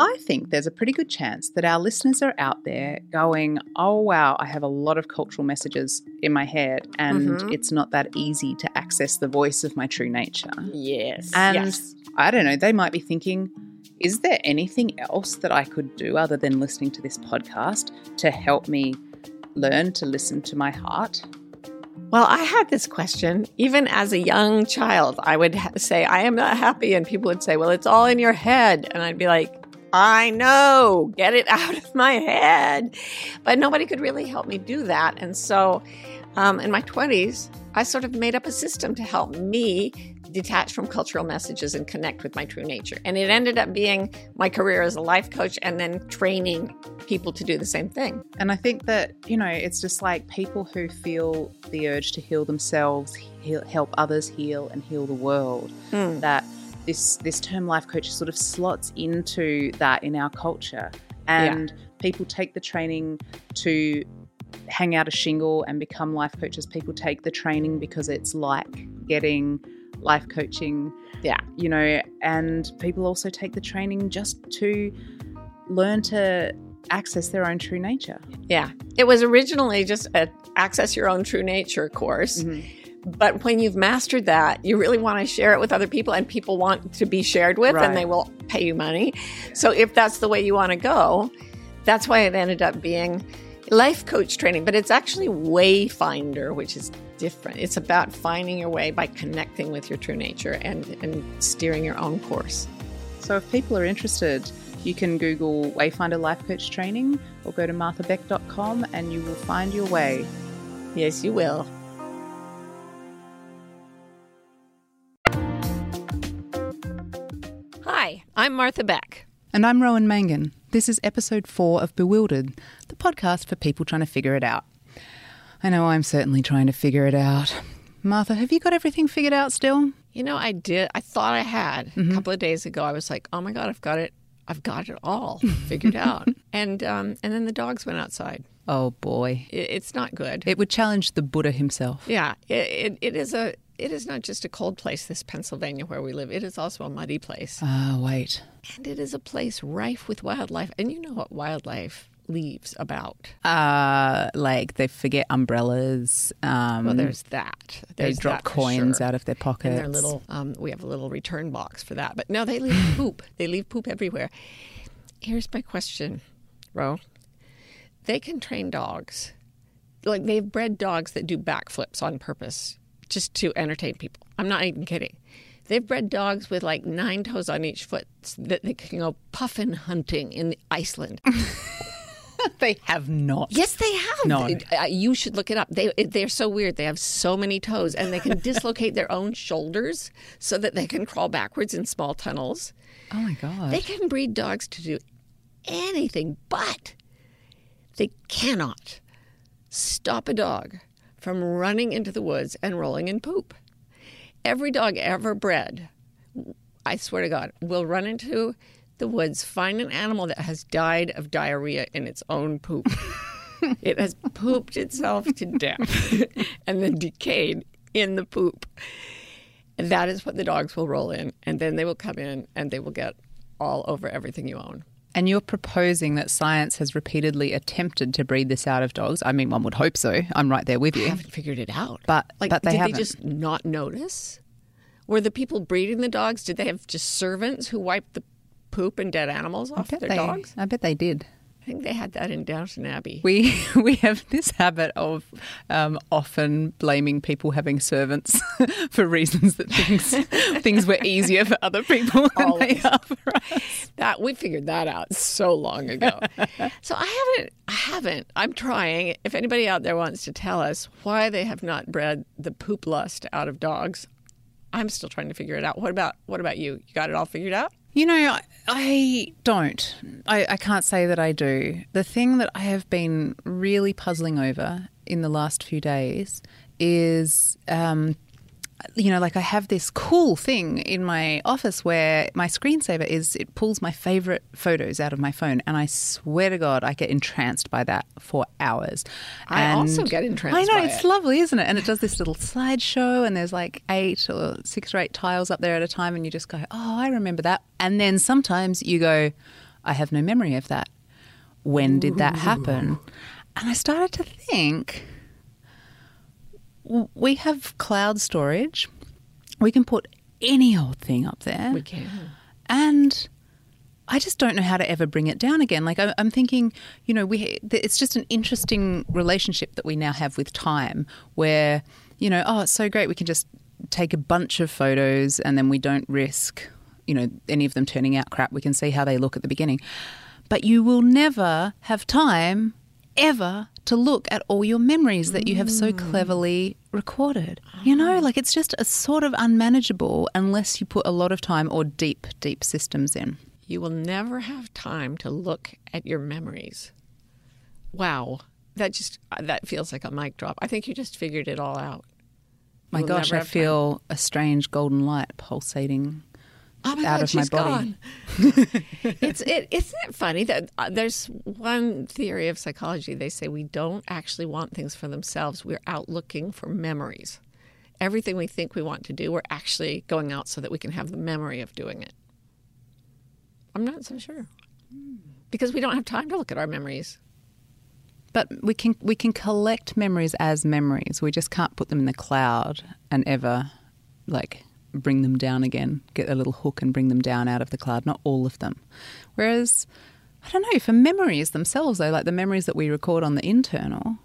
I think there's a pretty good chance that our listeners are out there going, oh, wow, I have a lot of cultural messages in my head, and Mhm. it's not that easy to access the voice of my true nature. Yes. And yes. I don't know, they might be thinking, is there anything else that I could do other than listening to this podcast to help me learn to listen to my heart? Well, I had this question even as a young child. I would ha- say, I am not happy. And people would say, Well, it's all in your head. And I'd be like, I know, get it out of my head. But nobody could really help me do that. And so um, in my 20s, I sort of made up a system to help me detach from cultural messages and connect with my true nature. And it ended up being my career as a life coach and then training people to do the same thing. And I think that, you know, it's just like people who feel the urge to heal themselves, heal, help others heal, and heal the world. Hmm. That this this term life coach sort of slots into that in our culture. And people take the training to hang out a shingle and become life coaches. People take the training because it's like getting life coaching. Yeah. You know, and people also take the training just to learn to access their own true nature. Yeah. It was originally just a access your own true nature course. Mm-hmm. But when you've mastered that, you really want to share it with other people and people want to be shared with Right. and they will pay you money. So if that's the way you want to go, that's why it ended up being life coach training, but it's actually wayfinder, which is different. It's about finding your way by connecting with your true nature and, and steering your own course. So if people are interested, you can Google Wayfinder Life Coach Training or go to marthabeck.com and you will find your way. Yes, you will. I'm Martha Beck. And I'm Rowan Mangan. This is episode four of Bewildered, the podcast for people trying to figure it out. I know I'm certainly trying to figure it out. Martha, have you got everything figured out still? You know, I did. I thought I had a couple of days ago. I was like, "Oh my god, I've got it! I've got it all figured out." And um, and then the dogs went outside. Oh boy. It, it's not good. It would challenge the Buddha himself. yeah, it, it, it is a. It is not just a cold place, this Pennsylvania where we live. It is also a muddy place, Ah, wait. and it is a place rife with wildlife. And you know what wildlife leaves about? Uh, like they forget umbrellas. Um, Well, there's that. they drop that coins sure. out of their pockets. And their little, um, we have a little return box for that. But no, they leave poop. They leave poop everywhere. Here's my question, Ro. They can train dogs. Like they've bred dogs that do backflips on purpose just to entertain people. I'm not even kidding. They've bred dogs with like nine toes on each foot so that they can go puffin hunting in Iceland. they have not. Yes, they have. No. You should look it up. They they're so weird. They have so many toes, and they can dislocate their own shoulders so that they can crawl backwards in small tunnels. Oh my god. They can breed dogs to do anything, but they cannot stop a dog from running into the woods and rolling in poop. Every dog ever bred, I swear to God, will run into the woods, find an animal that has died of diarrhea in its own poop. it has pooped itself to death and then decayed in the poop. And that is what the dogs will roll in. And then they will come in and they will get all over everything you own. And you're proposing that science has repeatedly attempted to breed this out of dogs. I mean, one would hope so. I'm right there with I you. haven't figured it out. But- like, but they did haven't. they just not notice? Were the people breeding the dogs? Did they have just servants who wiped the poop and dead animals off their they, dogs? I bet they did. I think they had that in Downton Abbey. We we have this habit of um, often blaming people having servants for reasons that things things were easier for other people than they are for us. that we figured that out so long ago. so I haven't. I haven't. I'm trying. If anybody out there wants to tell us why they have not bred the poop lust out of dogs, I'm still trying to figure it out. What about what about you? You got it all figured out? You know, I, don't. I, I can't say that I do. The thing that I have been really puzzling over in the last few days is um, you know, like I have this cool thing in my office where my screensaver is it pulls my favorite photos out of my phone, and I swear to God, I get entranced by that for hours. I and also get entranced. I know it's it. lovely, isn't it? And it does this little slideshow, and there's like eight or six or eight tiles up there at a time, and you just go, "Oh, I remember that." And then sometimes you go, "I have no memory of that. When did that happen?" And I started to think we have cloud storage. We can put any old thing up there. We can. And I just don't know how to ever bring it down again. Like I- I'm thinking, you know, we it's just an interesting relationship that we now have with time, where you know, oh, it's so great. We can just take a bunch of photos, and then we don't risk, you know, any of them turning out crap. We can see how they look at the beginning, but you will never have time ever to look at all your memories that you have so mm. cleverly recorded. Ah. You know, like it's just a sort of unmanageable unless you put a lot of time or deep, deep systems in. You will never have time to look at your memories. Wow. That just uh, that feels like a mic drop. I think you just figured it all out. My You will gosh, I have time. feel a strange golden light pulsating. Oh my out God, of my body. Gone. it's it. Isn't it funny that uh, there's one theory of psychology? They say we don't actually want things for themselves. We're out looking for memories. Everything we think we want to do, we're actually going out so that we can have the memory of doing it. I'm not so sure because we don't have time to look at our memories. But we can we can collect memories as memories. We just can't put them in the cloud and ever like bring them down again. Get a little hook and bring them down out of the cloud. Not all of them. Whereas I don't know for memories themselves though, like the memories that we record on the internal.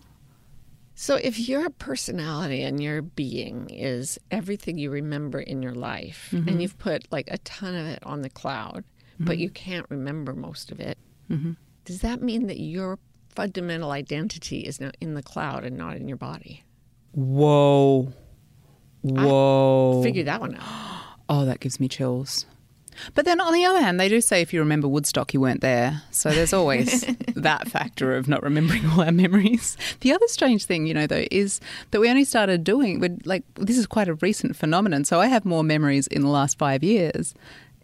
So, if your personality and your being is everything you remember in your life, and mm-hmm. you've put like a ton of it on the cloud, but mm-hmm. you can't remember most of it, mm-hmm. does that mean that your fundamental identity is now in the cloud and not in your body? Whoa. Whoa. Figure that one out. Oh, that gives me chills. But then on the other hand, they do say if you remember Woodstock, you weren't there. So there's always that factor of not remembering all our memories. The other strange thing, you know, though, is that we only started doing, like, this is quite a recent phenomenon. So I have more memories in the last five years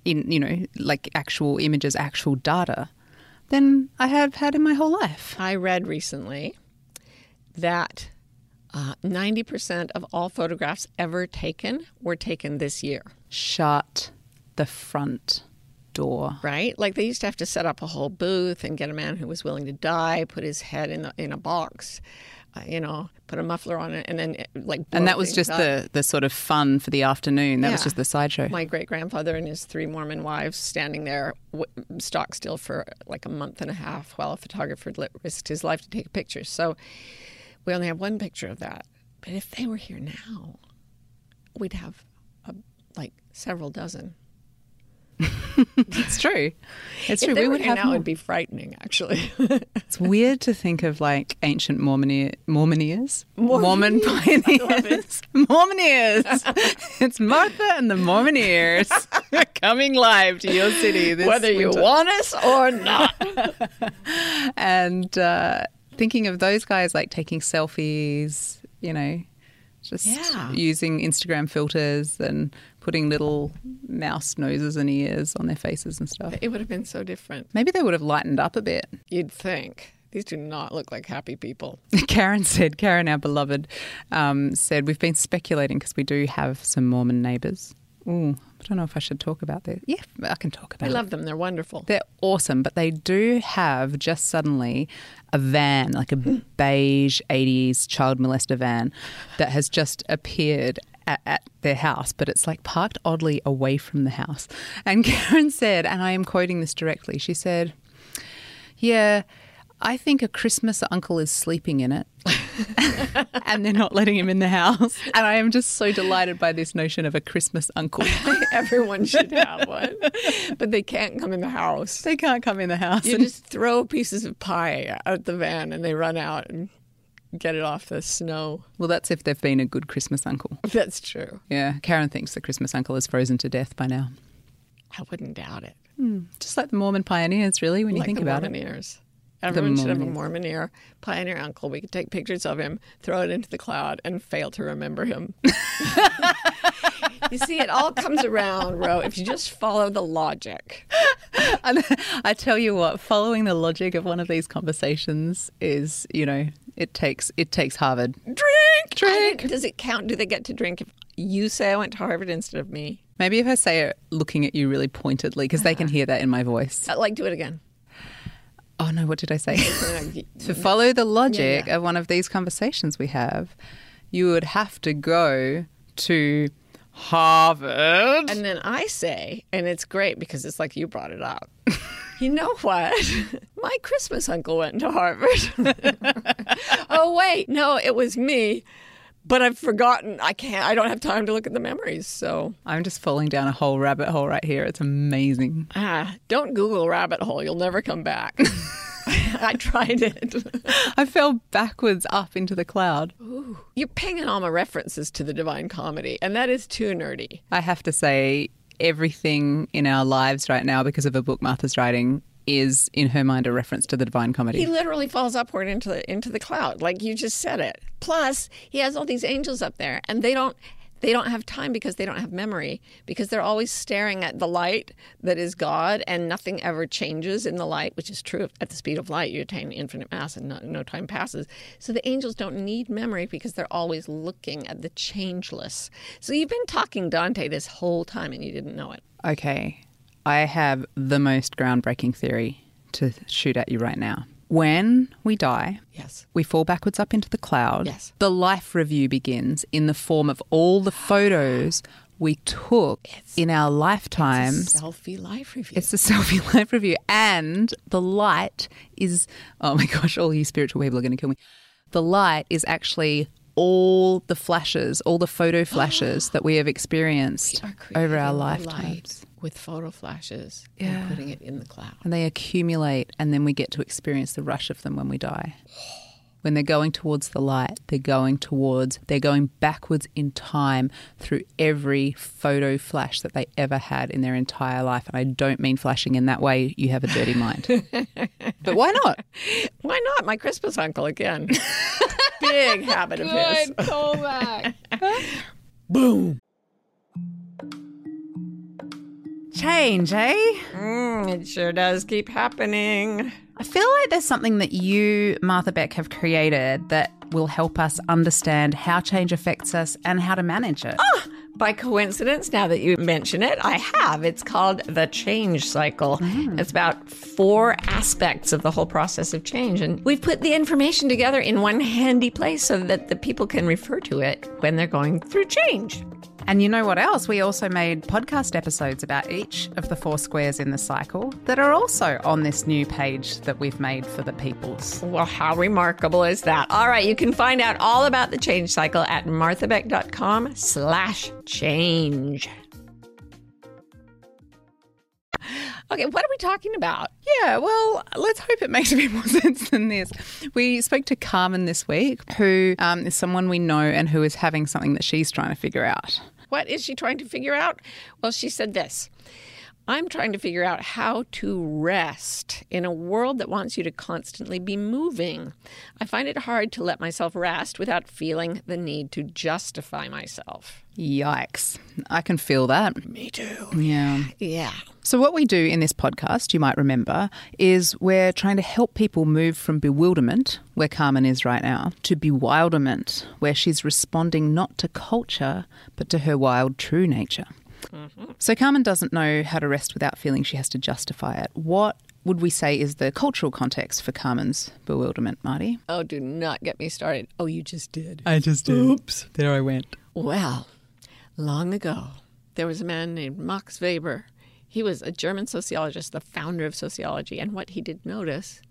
in, you know, like actual images, actual data than I have had in my whole life. I read recently that uh, 90% of all photographs ever taken were taken this year. Shut the front door. right? Like they used to have to set up a whole booth and get a man who was willing to die, put his head in a, in a box, uh, you know, put a muffler on it, and then uh, like. And that was just up. the, the sort of fun for the afternoon. That was just the sideshow. My great grandfather and his three Mormon wives standing there, w- stock still for like a month and a half, while a photographer risked his life to take pictures. So we only have one picture of that. But if they were here now, we'd have a, like several dozen. It's true. It's If true. they We were would here have now, more. it'd be frightening, actually. It's weird to think of like ancient Mormone- Mormoneers, Mormon pioneers, Mormoneers. it's Martha and the Mormoneers coming live to your city this Whether you want us or not. and uh, thinking of those guys like taking selfies, you know, just Yeah. using Instagram filters and putting little mouse noses and ears on their faces and stuff. It would have been so different. Maybe they would have lightened up a bit. You'd think. These do not look like happy people. Karen said, Karen, our beloved, um, said, We've been speculating because we do have some Mormon neighbours. Ooh, I don't know if I should talk about this. Yeah, I can talk about I it. love them. They're wonderful. They're awesome, but they do have just suddenly a van, like a hmm. beige 80s child molester van, that has just appeared at, at their house, but it's like parked oddly away from the house. And Karen said, and I am quoting this directly, she said, Yeah, I think a Christmas uncle is sleeping in it. and they're not letting him in the house. And I am just so delighted by this notion of a Christmas uncle. Everyone should have one, but they can't come in the house. they can't come in the house. You just throw pieces of pie at the van and they run out and get it off the snow. Well, that's if they've been a good Christmas uncle. That's true. Yeah, Karen thinks the Christmas uncle is frozen to death by now. I wouldn't doubt it. Hmm. Just like the Mormon pioneers, really, when you like think the about it. Mormoneers. Everyone should have a. Mormoneer pioneer uncle. We could take pictures of him, throw it into the cloud, and fail to remember him. you see, it all comes around, Ro, if you just follow the logic. And I tell you what, following the logic of one of these conversations is, you know, it takes it takes Harvard. Drink! Drink. Does it count? Do they get to drink if you say I went to Harvard instead of me? Maybe if I say it looking at you really pointedly, because they can hear that in my voice. Uh, Like, do it again. Oh no, what did I say? to follow the logic yeah. of one of these conversations we have, you would have to go to Harvard. And then I say, and it's great because it's like you brought it up. You know what? My Christmas uncle went to Harvard. oh wait, no, it was me. But I've forgotten. I can't. I don't have time to look at the memories. So I'm just falling down a whole rabbit hole right here. It's amazing. ah, don't Google rabbit hole. You'll never come back. I tried it. I fell backwards up into the cloud. You're pinging all my references to the Divine Comedy, and that is too nerdy. I have to say, everything in our lives right now, because of a book Martha's writing, is in her mind a reference to the Divine Comedy. He literally falls upward into the into the cloud, like you just said it. Plus, he has all these angels up there, and they don't they don't have time because they don't have memory because they're always staring at the light that is God, and nothing ever changes in the light, which is true. At the speed of light, you attain infinite mass, and no, no time passes. So the angels don't need memory because they're always looking at the changeless. So you've been talking Dante this whole time, and you didn't know it. Okay, I have the most groundbreaking theory to shoot at you right now. When we die, Yes. we fall backwards up into the cloud. Yes. The life review begins in the form of all the photos we took in our lifetimes. It's a selfie life review. It's a selfie life review. And the light is, oh my gosh, all you spiritual people are going to kill me. The light is actually all the flashes, all the photo flashes that we have experienced are over our lifetimes. With photo flashes Yeah. and putting it in the cloud. And they accumulate, and then we get to experience the rush of them when we die. When they're going towards the light, they're going towards, they're going backwards in time through every photo flash that they ever had in their entire life. And I don't mean flashing in that way, you have a dirty mind. but why not? Why not? My Christmas uncle again. Big habit of his. Good callback. Boom. Change, eh? Mm, it sure does keep happening. I feel like there's something that you, Martha Beck, have created that will help us understand how change affects us and how to manage it. By coincidence, now that you mention it, I have. It's called the change cycle. It's about four aspects of the whole process of change. And we've put the information together in one handy place so that the people can refer to it when they're going through change. And you know what else? We also made podcast episodes about each of the four squares in the cycle that are also on this new page that we've made for the peoples. Well, how remarkable is that? All right, you can find out all about the change cycle at marthabeck.com slash change. Okay, what are we talking about? Yeah, well, let's hope it makes a bit more sense than this. We spoke to Carmen this week, who um, is someone we know and who is having something that she's trying to figure out. What is she trying to figure out? Well, she said this I'm trying to figure out how to rest in a world that wants you to constantly be moving. I find it hard to let myself rest without feeling the need to justify myself. Yikes. I can feel that. Me too. Yeah. Yeah. So, what we do in this podcast, you might remember, is we're trying to help people move from bewilderment, where Carmen is right now, to bewilderment, where she's responding not to culture, but to her wild, true nature. So, Carmen doesn't know how to rest without feeling she has to justify it. What would we say is the cultural context for Carmen's bewilderment, Marty? Oh, do not get me started. Oh, you just did. I just did. Oops. There I went. Well, long ago, there was a man named Max Weber. He was a German sociologist, the founder of sociology. And what he did notice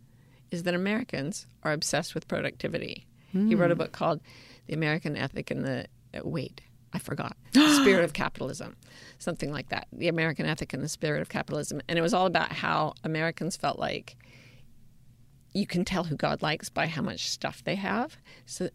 is that Americans are obsessed with productivity. He wrote a book called The American Ethic and the. uh, wait, I forgot. Spirit of Capitalism. Something like that. The American Ethic and the Spirit of Capitalism. And it was all about how Americans felt like you can tell who God likes by how much stuff they have. So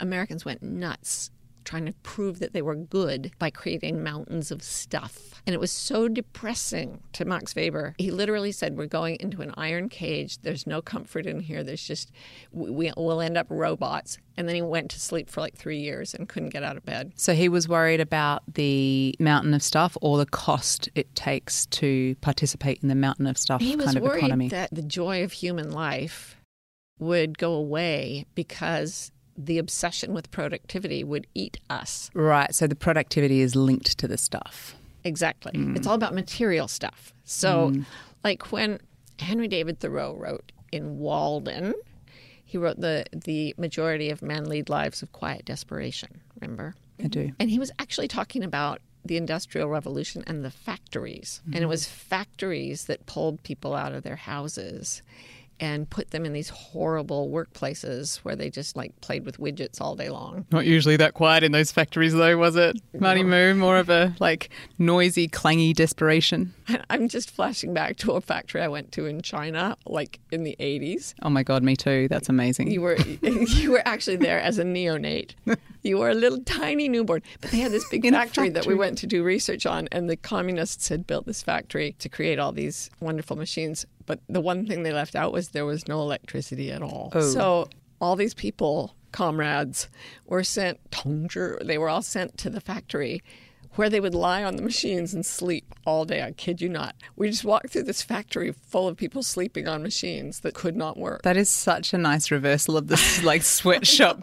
Americans went nuts trying to prove that they were good by creating mountains of stuff. And it was so depressing to Max Weber. He literally said, We're going into an iron cage. There's no comfort in here. There's just, we, we'll end up robots. And then he went to sleep for like three years and couldn't get out of bed. So he was worried about the mountain of stuff or the cost it takes to participate in the mountain of stuff he was kind of worried economy. that the joy of human life would go away because the obsession with productivity would eat us. right. So the productivity is linked to the stuff. Exactly. Mm. It's all about material stuff. So, mm. like when Henry David Thoreau wrote in Walden, he wrote the the majority of men lead lives of quiet desperation. Remember? I do. And he was actually talking about the Industrial Revolution and the factories. And it mm. was factories that pulled people out of their houses and put them in these horrible workplaces where they just like played with widgets all day long. Not usually that quiet in those factories, though, was it? Marty Moo, more of a like noisy, clangy desperation. I'm just flashing back to a factory I went to in China, like in the 80s. Oh my God, me too. That's amazing. You were you were actually there as a neonate. You were a little tiny newborn, but they had this big a factory, that we went to do research on, and the communists had built this factory to create all these wonderful machines. But the one thing they left out was there was no electricity at all. Oh. So all these people, comrades, were sent. They were all sent to the factory. Where they would lie on the machines and sleep all day. I kid you not. We just walked through this factory full of people sleeping on machines that could not work. that is such a nice reversal of this like sweatshop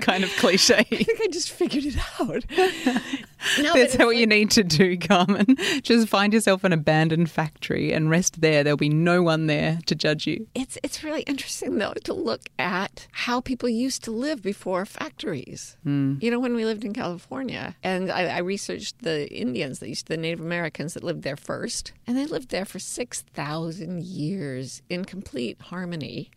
kind of cliche. I think I just figured it out. no, That's what you need to do, Carmen. Just find yourself an abandoned factory and rest there. There'll be no one there to judge you. it's it's really interesting though to look at how people used to live before factories. Hmm. You know, when we lived in California, and I, I researched the Indians, the Native Americans that lived there first, and they lived there for six thousand years in complete harmony.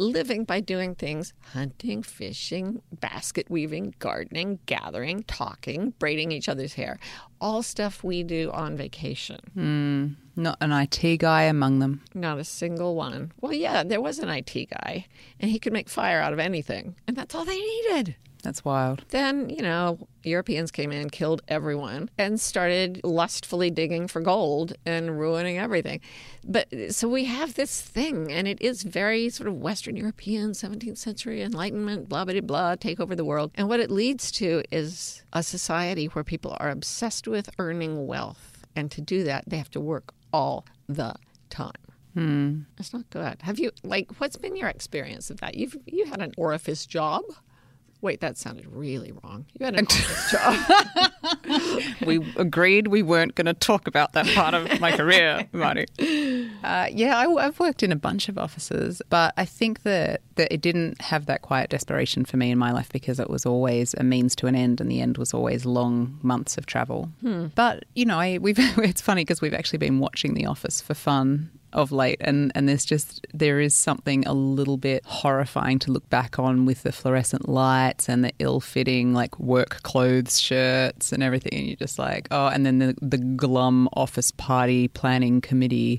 Living by doing things hunting, fishing, basket weaving, gardening, gathering, talking, braiding each other's hair. All stuff we do on vacation. Mm, Not an IT guy among them. Not a single one. Well, yeah, there was an IT guy, and he could make fire out of anything, and that's all they needed. That's wild. Then, you know, Europeans came in, killed everyone, and started lustfully digging for gold and ruining everything. But so we have this thing, and it is very sort of Western European, 17th century Enlightenment, blah, blah, blah, take over the world. And what it leads to is a society where people are obsessed with earning wealth. And to do that, they have to work all the time. Hmm. It's not good. Have you like what's been your experience of that? You've you had an orifice job. Wait, that sounded really wrong. You had an orifice job. we agreed we weren't going to talk about that part of my career, Marty. Uh, yeah, I, have worked in a bunch of offices, but I think that, that it didn't have that quiet desperation for me in my life because it was always a means to an end, and the end was always long months of travel. But you know, I, we've it's funny because we've actually been watching The Office for fun of late and and there's just there is something a little bit horrifying to look back on with the fluorescent lights and the ill-fitting like work clothes shirts and everything and you're just like oh and then the the glum office party planning committee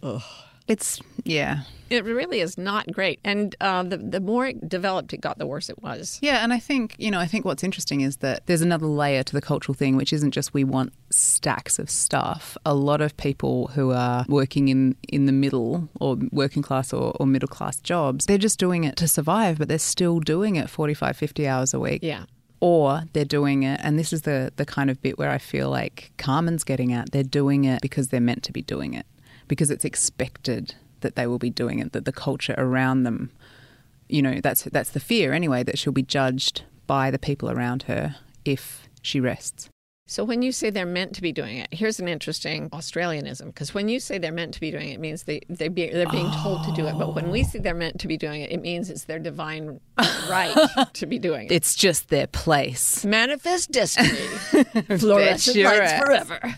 it's yeah it really is not great. And uh, the the more it developed it got, the worse it was. Yeah, and I think, you know, I think what's interesting is that there's another layer to the cultural thing, which isn't just we want stacks of stuff. A lot of people who are working in, in the middle or working class or, or middle class jobs, they're just doing it to survive, but they're still doing it 45, 50 hours a week. Yeah. Or they're doing it, and this is the, the kind of bit where I feel like Carmen's getting at, they're doing it because they're meant to be doing it, because it's expected that they will be doing it, that the culture around them you know that's that's the fear anyway that she'll be judged by the people around her if she rests. So when you say they're meant to be doing it, here's an interesting Australianism because when you say they're meant to be doing it, it means they they be, they're being told to do it. But when we say they're meant to be doing it, it means it's their divine right to be doing it. It's just their place. Manifest destiny, fluorescent your lights ass. forever.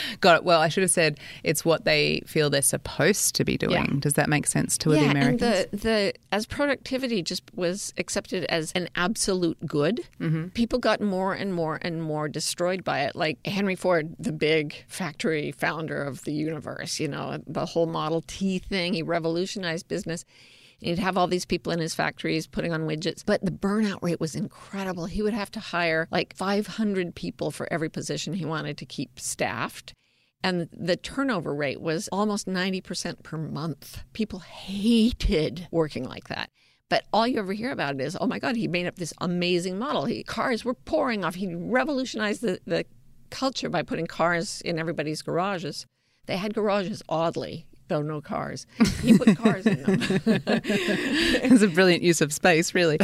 Got it. Well, I should have said it's what they feel they're supposed to be doing. Yeah. Does that make sense to the Americans? and the the as productivity just was accepted as an absolute good. Mm-hmm. People got more and more and more destroyed by it. Like Henry Ford, the big factory founder of the universe, you know, the whole Model T thing. He revolutionized business. He'd have all these people in his factories putting on widgets, but the burnout rate was incredible. He would have to hire like 500 people for every position he wanted to keep staffed. And the turnover rate was almost 90% per month. People hated working like that. But all you ever hear about it is, oh my God, he made up this amazing model. He, cars were pouring off. He revolutionized the, the culture by putting cars in everybody's garages. They had garages, oddly though no cars. He put cars in them. it's a brilliant use of space, really.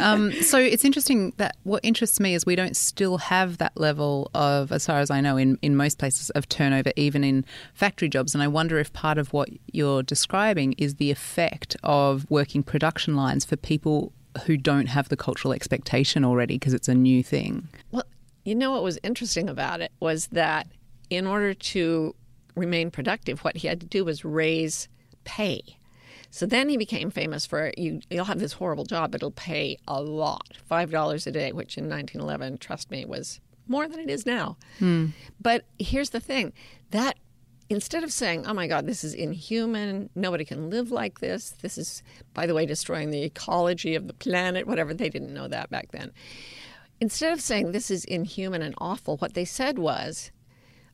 Um, so it's interesting that what interests me is we don't still have that level of, as far as I know, in, in most places of turnover, even in factory jobs. And I wonder if part of what you're describing is the effect of working production lines for people who don't have the cultural expectation already because it's a new thing. Well, you know what was interesting about it was that in order to remain productive, what he had to do was raise pay. So then he became famous for you. You'll have this horrible job, it'll pay a lot, five dollars a day, which in 1911, trust me, was more than it is now. Hmm. But here's the thing: that instead of saying, "Oh my God, this is inhuman. Nobody can live like this. This is, by the way, destroying the ecology of the planet," whatever, they didn't know that back then. Instead of saying this is inhuman and awful, what they said was,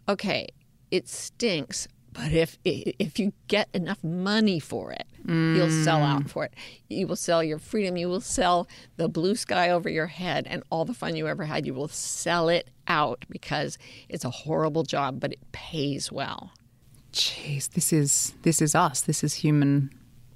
"Okay, it stinks, but if if you get enough money for it, mm. you'll sell out mm. for it. You will sell your freedom. You will sell the blue sky over your head and all the fun you ever had. You will sell it out because it's a horrible job, but it pays well. Jeez, this is this is us. This is human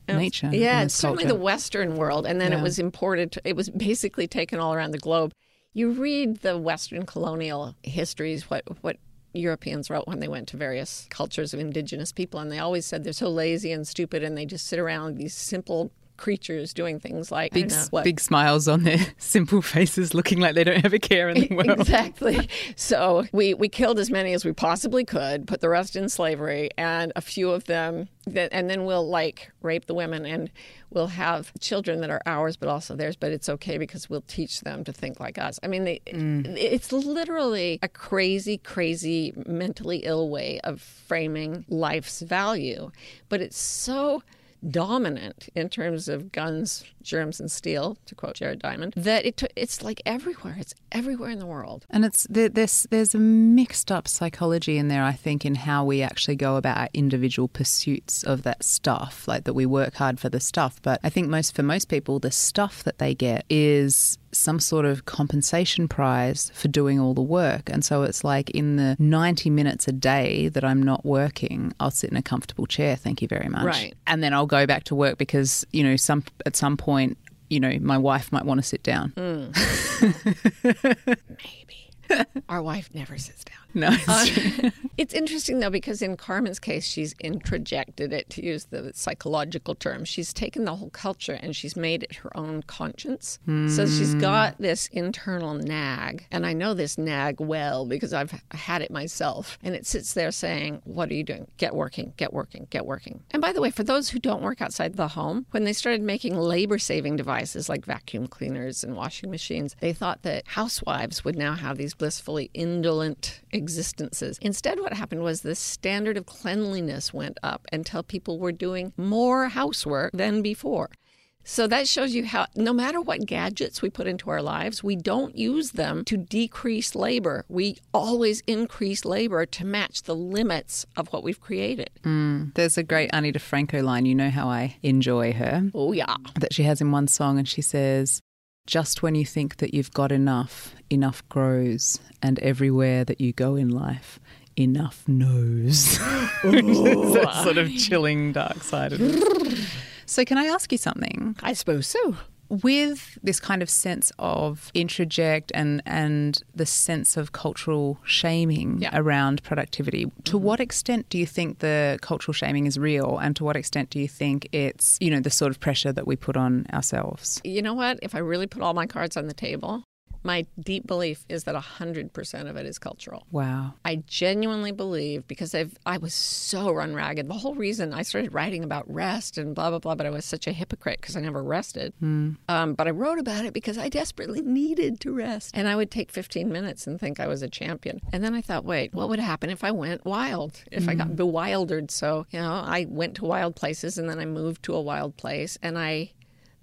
nature. Yeah, it's certainly the Western world, and then yeah. it was imported. To, it was basically taken all around the globe. You read the Western colonial histories, what what Europeans wrote when they went to various cultures of indigenous people, and they always said they're so lazy and stupid, and they just sit around these simple creatures doing things like big, big smiles on their simple faces, looking like they don't have a care in the world. Exactly. so we we killed as many as we possibly could, put the rest in slavery, and a few of them, that, and then we'll like rape the women and we'll have children that are ours but also theirs but it's okay because we'll teach them to think like us i mean they, mm. it's literally a crazy crazy mentally ill way of framing life's value but it's so dominant in terms of guns, germs, and steel, to quote Jared Diamond, that it t- it's like everywhere. It's everywhere in the world. And it's there's there's a mixed up psychology in there, I think, in how we actually go about our individual pursuits of that stuff, like that we work hard for the stuff. But I think most for most people, the stuff that they get is some sort of compensation prize for doing all the work. And so it's like in the 90 minutes a day that I'm not working, I'll sit in a comfortable chair, thank you very much. Right. And then I'll go back to work because, you know, some at some point, you know, my wife might want to sit down. Mm. Maybe. Our wife never sits down. No, it's, uh, it's interesting though because in Carmen's case, she's introjected it to use the psychological term. She's taken the whole culture and she's made it her own conscience. Mm. So she's got this internal nag, and I know this nag well because I've had it myself. And it sits there saying, "What are you doing? Get working, get working, get working." And by the way, for those who don't work outside the home, when they started making labor-saving devices like vacuum cleaners and washing machines, they thought that housewives would now have these blissfully indolent existences. Instead, what happened was the standard of cleanliness went up until people were doing more housework than before. So that shows you how, no matter what gadgets we put into our lives, we don't use them to decrease labor. We always increase labor to match the limits of what we've created. Mm. There's a great Ani DiFranco line. You know how I enjoy her. Oh, yeah. That she has in one song, and she says, just when you think that you've got enough, enough grows, and everywhere that you go in life, enough knows. that sort of chilling dark side of it. So, can I ask you something? I suppose so with this kind of sense of introject and and the sense of cultural shaming yeah. around productivity to mm-hmm. what extent do you think the cultural shaming is real and to what extent do you think it's you know the sort of pressure that we put on ourselves you know what if i really put all my cards on the table My deep belief is that 100% of it is cultural. Wow. I genuinely believe because I've I was so run ragged. The whole reason I started writing about rest and blah blah blah, but I was such a hypocrite because I never rested. Mm. Um, but I wrote about it because I desperately needed to rest, and I would take 15 minutes and think I was a champion. And then I thought, wait, what would happen if I went wild? If mm. I got bewildered? So you know, I went to wild places, and then I moved to a wild place, and I.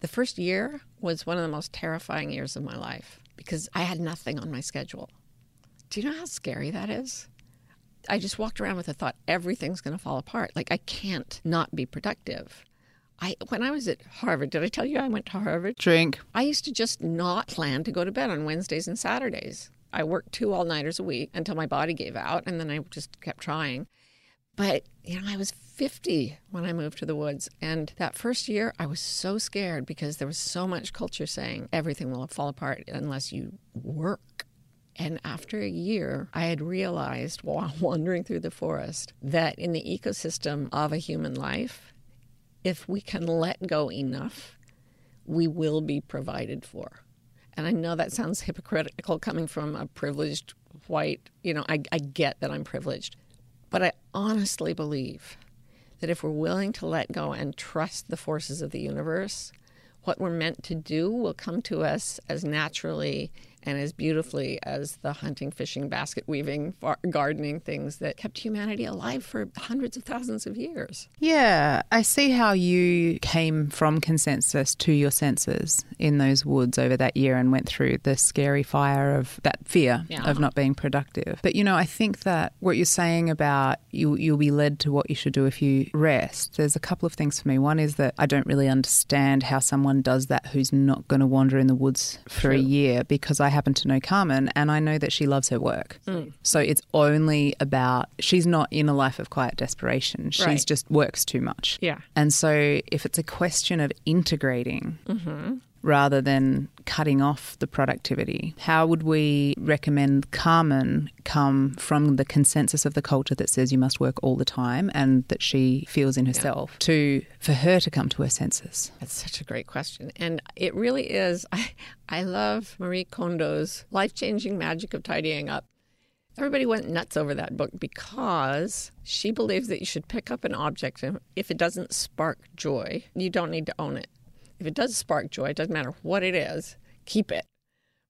The first year was one of the most terrifying years of my life because I had nothing on my schedule. Do you know how scary that is? I just walked around with the thought everything's going to fall apart. Like I can't not be productive. I when I was at Harvard, did I tell you I went to Harvard? Drink. I used to just not plan to go to bed on Wednesdays and Saturdays. I worked two all-nighters a week until my body gave out and then I just kept trying. But, you know, I was 50 when I moved to the woods. And that first year, I was so scared because there was so much culture saying everything will fall apart unless you work. And after a year, I had realized while wandering through the forest that in the ecosystem of a human life, if we can let go enough, we will be provided for. And I know that sounds hypocritical coming from a privileged white, you know, I, I get that I'm privileged. But I honestly believe that if we're willing to let go and trust the forces of the universe, what we're meant to do will come to us as naturally and as beautifully as the hunting, fishing, basket weaving, far- gardening things that kept humanity alive for hundreds of thousands of years. Yeah, I see how you came from consensus to your senses in those woods over that year and went through the scary fire of that fear yeah. of not being productive. But you know, I think that what you're saying about you you'll be led to what you should do if you rest. There's a couple of things for me. One is that I don't really understand how someone does that who's not going to wander in the woods for True. a year because I happen to know Carmen and I know that she loves her work. Mm. So it's only about, she's not in a life of quiet desperation. She's right. just works too much. Yeah. And so if it's a question of integrating, mm-hmm rather than cutting off the productivity. How would we recommend Carmen come from the consensus of the culture that says you must work all the time and that she feels in herself yeah. to for her to come to her senses? That's such a great question. And it really is I I love Marie Kondo's life-changing magic of tidying up. Everybody went nuts over that book because she believes that you should pick up an object and if it doesn't spark joy, you don't need to own it. If it does spark joy, it doesn't matter what it is, keep it.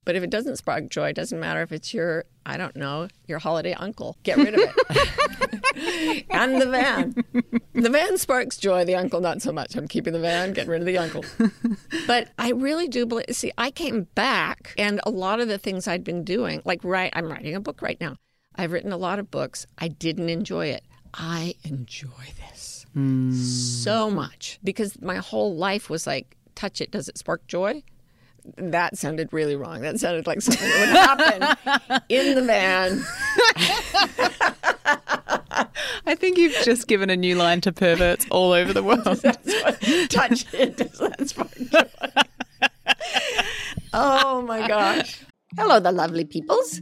But if it doesn't spark joy, it doesn't matter if it's your, I don't know, your holiday uncle. Get rid of it. and the van. The van sparks joy, the uncle not so much. I'm keeping the van, getting rid of the uncle. but I really do believe, see, I came back and a lot of the things I'd been doing, like right, I'm writing a book right now. I've written a lot of books. I didn't enjoy it. I enjoy this mm. so much because my whole life was like, touch it. Does it spark joy? That sounded really wrong. That sounded like something that would happen in the van. I think you've just given a new line to perverts all over the world. touch it. Does that spark joy? oh my gosh. Hello, the lovely peoples.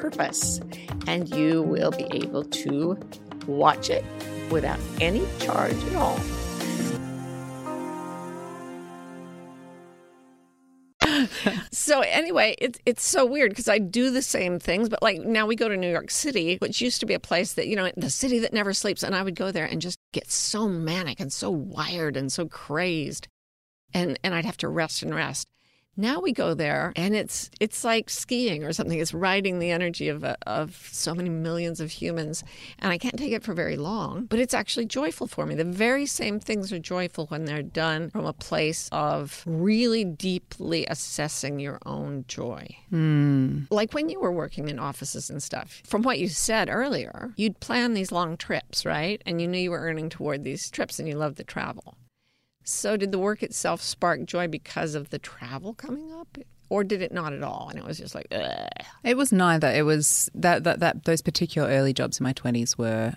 purpose and you will be able to watch it without any charge at all. so anyway, it's it's so weird because I do the same things, but like now we go to New York City, which used to be a place that you know the city that never sleeps, and I would go there and just get so manic and so wired and so crazed, and and I'd have to rest and rest. Now we go there and it's it's like skiing or something. It's riding the energy of of so many millions of humans and I can't take it for very long, but it's actually joyful for me. The very same things are joyful when they're done from a place of really deeply assessing your own joy. Mm. Like when you were working in offices and stuff. From what you said earlier, you'd plan these long trips, right? And you knew you were earning toward these trips and you loved the travel. So, did the work itself spark joy because of the travel coming up? or did it not at all? And it was just like, Ugh. It was neither. It was that, that that those particular early jobs in my twenties were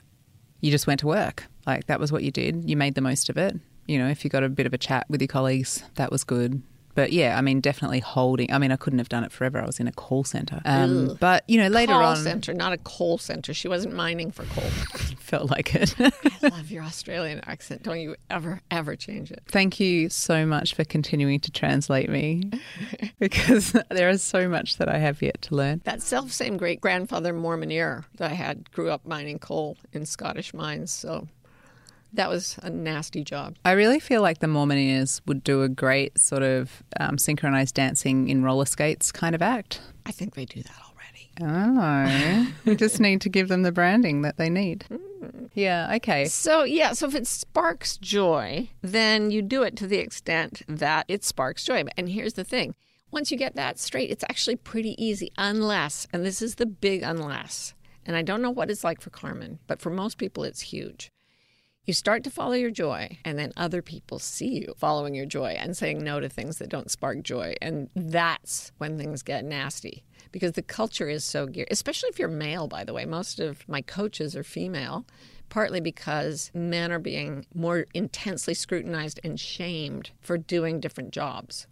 you just went to work. Like that was what you did. You made the most of it. You know, if you got a bit of a chat with your colleagues, that was good but yeah, I mean, definitely holding. I mean, I couldn't have done it forever. I was in a call center. Um, but you know, later on, call on, center, not a coal center. She wasn't mining for coal. felt like it. I love your Australian accent. Don't you ever, ever change it. Thank you so much for continuing to translate me, because there is so much that I have yet to learn. That self same great grandfather Mormoneer that I had grew up mining coal in Scottish mines. So that was a nasty job. I really feel like the Mormoneers would do a great sort of um, synchronized dancing in roller skates kind of act. I think they do that already. Oh, we just need to give them the branding that they need. Yeah, okay. So, yeah, so if it sparks joy, then you do it to the extent that it sparks joy. And here's the thing once you get that straight, it's actually pretty easy, unless, and this is the big unless, and I don't know what it's like for Carmen, but for most people, it's huge you start to follow your joy, and then other people see you following your joy and saying no to things that don't spark joy. And that's when things get nasty because the culture is so geared, especially if you're male, by the way. Most of my coaches are female, partly because men are being more intensely scrutinized and shamed for doing different jobs.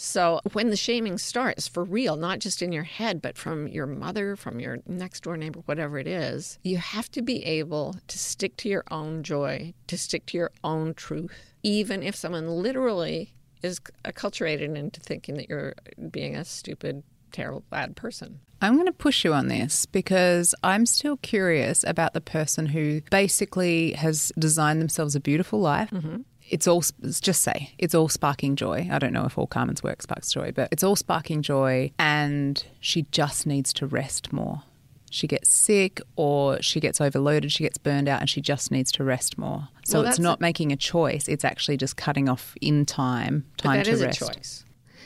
So when the shaming starts for real, not just in your head, but from your mother, from your next door neighbor, whatever it is, you have to be able to stick to your own joy, to stick to your own truth, even if someone literally is acculturated into thinking that you're being a stupid, terrible, bad person. I'm going to push you on this because I'm still curious about the person who basically has designed themselves a beautiful life. Mm-hmm it's all just say it's all sparking joy. I don't know if all Carmen's work sparks joy, but it's all sparking joy, and she just needs to rest more. She gets sick or she gets overloaded, she gets burned out, and she just needs to rest more. So well, it's not a, making a choice; it's actually just cutting off in time time to rest. choice.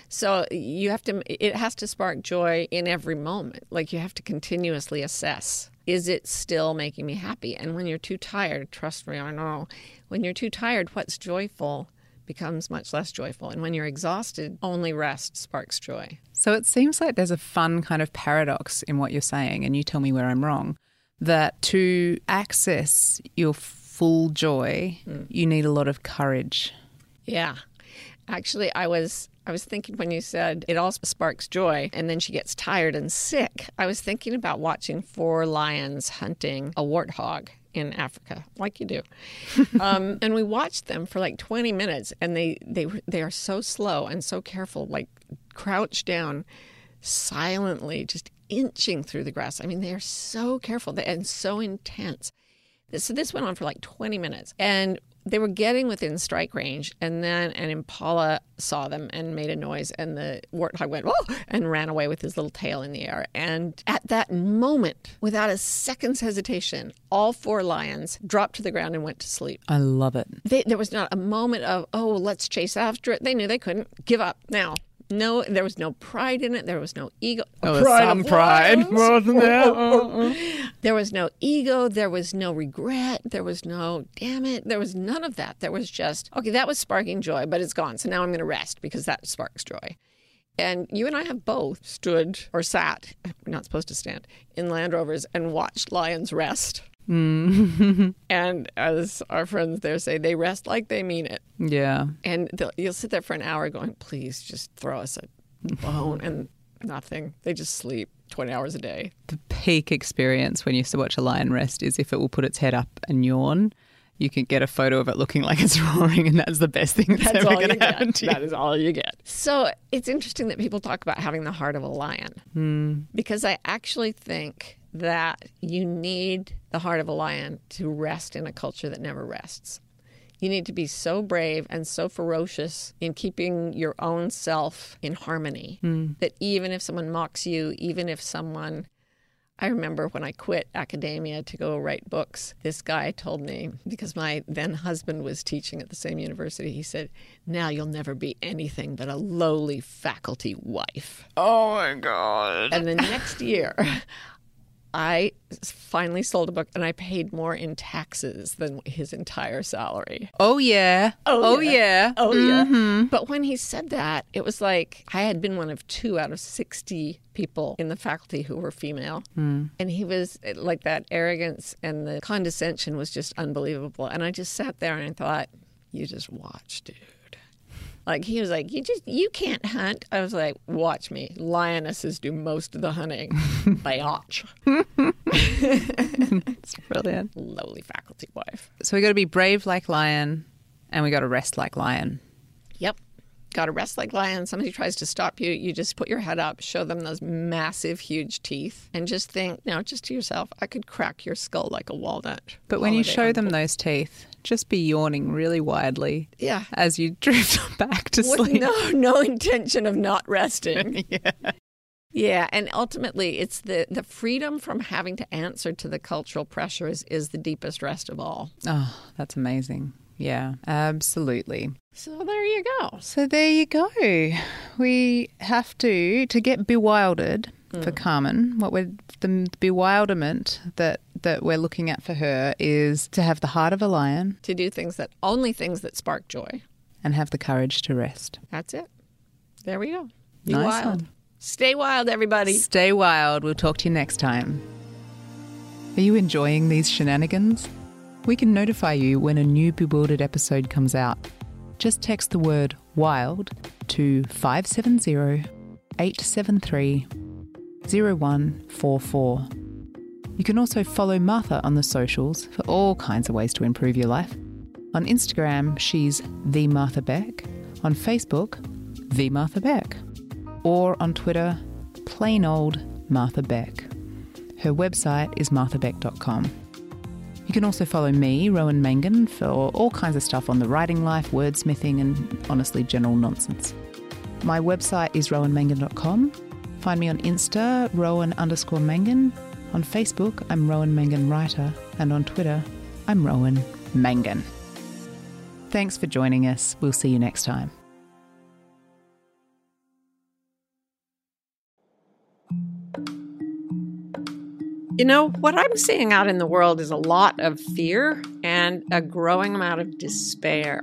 So you have to. It has to spark joy in every moment. Like you have to continuously assess is it still making me happy? And when you're too tired, trust me, I know, when you're too tired, what's joyful becomes much less joyful. And when you're exhausted, only rest sparks joy. So it seems like there's a fun kind of paradox in what you're saying, and you tell me where I'm wrong, that to access your full joy, mm. you need a lot of courage. Yeah. Actually, I was I was thinking when you said it all sparks joy and then she gets tired and sick, I was thinking about watching four lions hunting a warthog in Africa, like you do. um, and we watched them for like 20 minutes, and they, they, they are so slow and so careful, like crouched down silently, just inching through the grass. I mean, they are so careful and so intense. So this went on for like 20 minutes. And they were getting within strike range, and then an impala saw them and made a noise, and the warthog went whoa and ran away with his little tail in the air. And at that moment, without a second's hesitation, all four lions dropped to the ground and went to sleep. I love it. They, there was not a moment of oh, let's chase after it. They knew they couldn't give up now. No, there was no pride in it. There was no ego. Oh, pride some pride, wasn't there? Uh-uh. there was no ego. There was no regret. There was no damn it. There was none of that. There was just okay. That was sparking joy, but it's gone. So now I'm going to rest because that sparks joy. And you and I have both stood or sat, we're not supposed to stand, in Land Rovers and watched lions rest. Mm. and as our friends there say, they rest like they mean it. Yeah. And you'll sit there for an hour going, please just throw us a bone and nothing. They just sleep 20 hours a day. The peak experience when you watch a lion rest is if it will put its head up and yawn. You can get a photo of it looking like it's roaring, and that's the best thing that's, that's ever going to happen to you. That is all you get. So it's interesting that people talk about having the heart of a lion mm. because I actually think that you need the heart of a lion to rest in a culture that never rests. You need to be so brave and so ferocious in keeping your own self in harmony mm. that even if someone mocks you, even if someone I remember when I quit academia to go write books, this guy told me, because my then husband was teaching at the same university, he said, Now you'll never be anything but a lowly faculty wife. Oh my God. And the next year, I finally sold a book and I paid more in taxes than his entire salary. Oh, yeah. Oh, yeah. Oh, yeah. Mm-hmm. But when he said that, it was like I had been one of two out of 60 people in the faculty who were female. Mm. And he was like that arrogance and the condescension was just unbelievable. And I just sat there and I thought, you just watch, dude. Like he was like, you just you can't hunt. I was like, watch me. Lionesses do most of the hunting. Biatch. it's brilliant. Lowly faculty wife. So we got to be brave like lion, and we got to rest like lion. Yep got to rest like lion. Somebody tries to stop you, you just put your head up, show them those massive, huge teeth, and just think, now, just to yourself, I could crack your skull like a walnut. But when you show them those teeth, just be yawning really widely. Yeah. As you drift back to With sleep. No, no intention of not resting. yeah. Yeah, and ultimately, it's the, the freedom from having to answer to the cultural pressures is the deepest rest of all. Oh, that's amazing. Yeah, absolutely. So there you go. So there you go. We have to to get bewildered mm. for Carmen. What we're the bewilderment that that we're looking at for her is to have the heart of a lion, to do things that only things that spark joy, and have the courage to rest. That's it. There we go. Be nice wild. One. Stay wild, everybody. Stay wild. We'll talk to you next time. Are you enjoying these shenanigans? We can notify you when a new Bewildered episode comes out. Just text the word WILD to 570 873 0144. You can also follow Martha on the socials for all kinds of ways to improve your life. On Instagram, she's the Martha Beck. On Facebook, the Martha Beck. Or on Twitter, plain old Martha Beck. Her website is marthabeck.com. You can also follow me, Rowan Mangan, for all kinds of stuff on the writing life, wordsmithing, and honestly, general nonsense. My website is rowanmangan.com. Find me on Insta, Rowan underscore Mangan. On Facebook, I'm Rowan Mangan Writer. And on Twitter, I'm Rowan Mangan. Thanks for joining us. We'll see you next time. You know, what I'm seeing out in the world is a lot of fear and a growing amount of despair.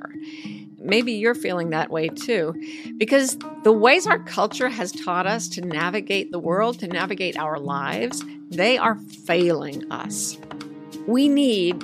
Maybe you're feeling that way too, because the ways our culture has taught us to navigate the world, to navigate our lives, they are failing us. We need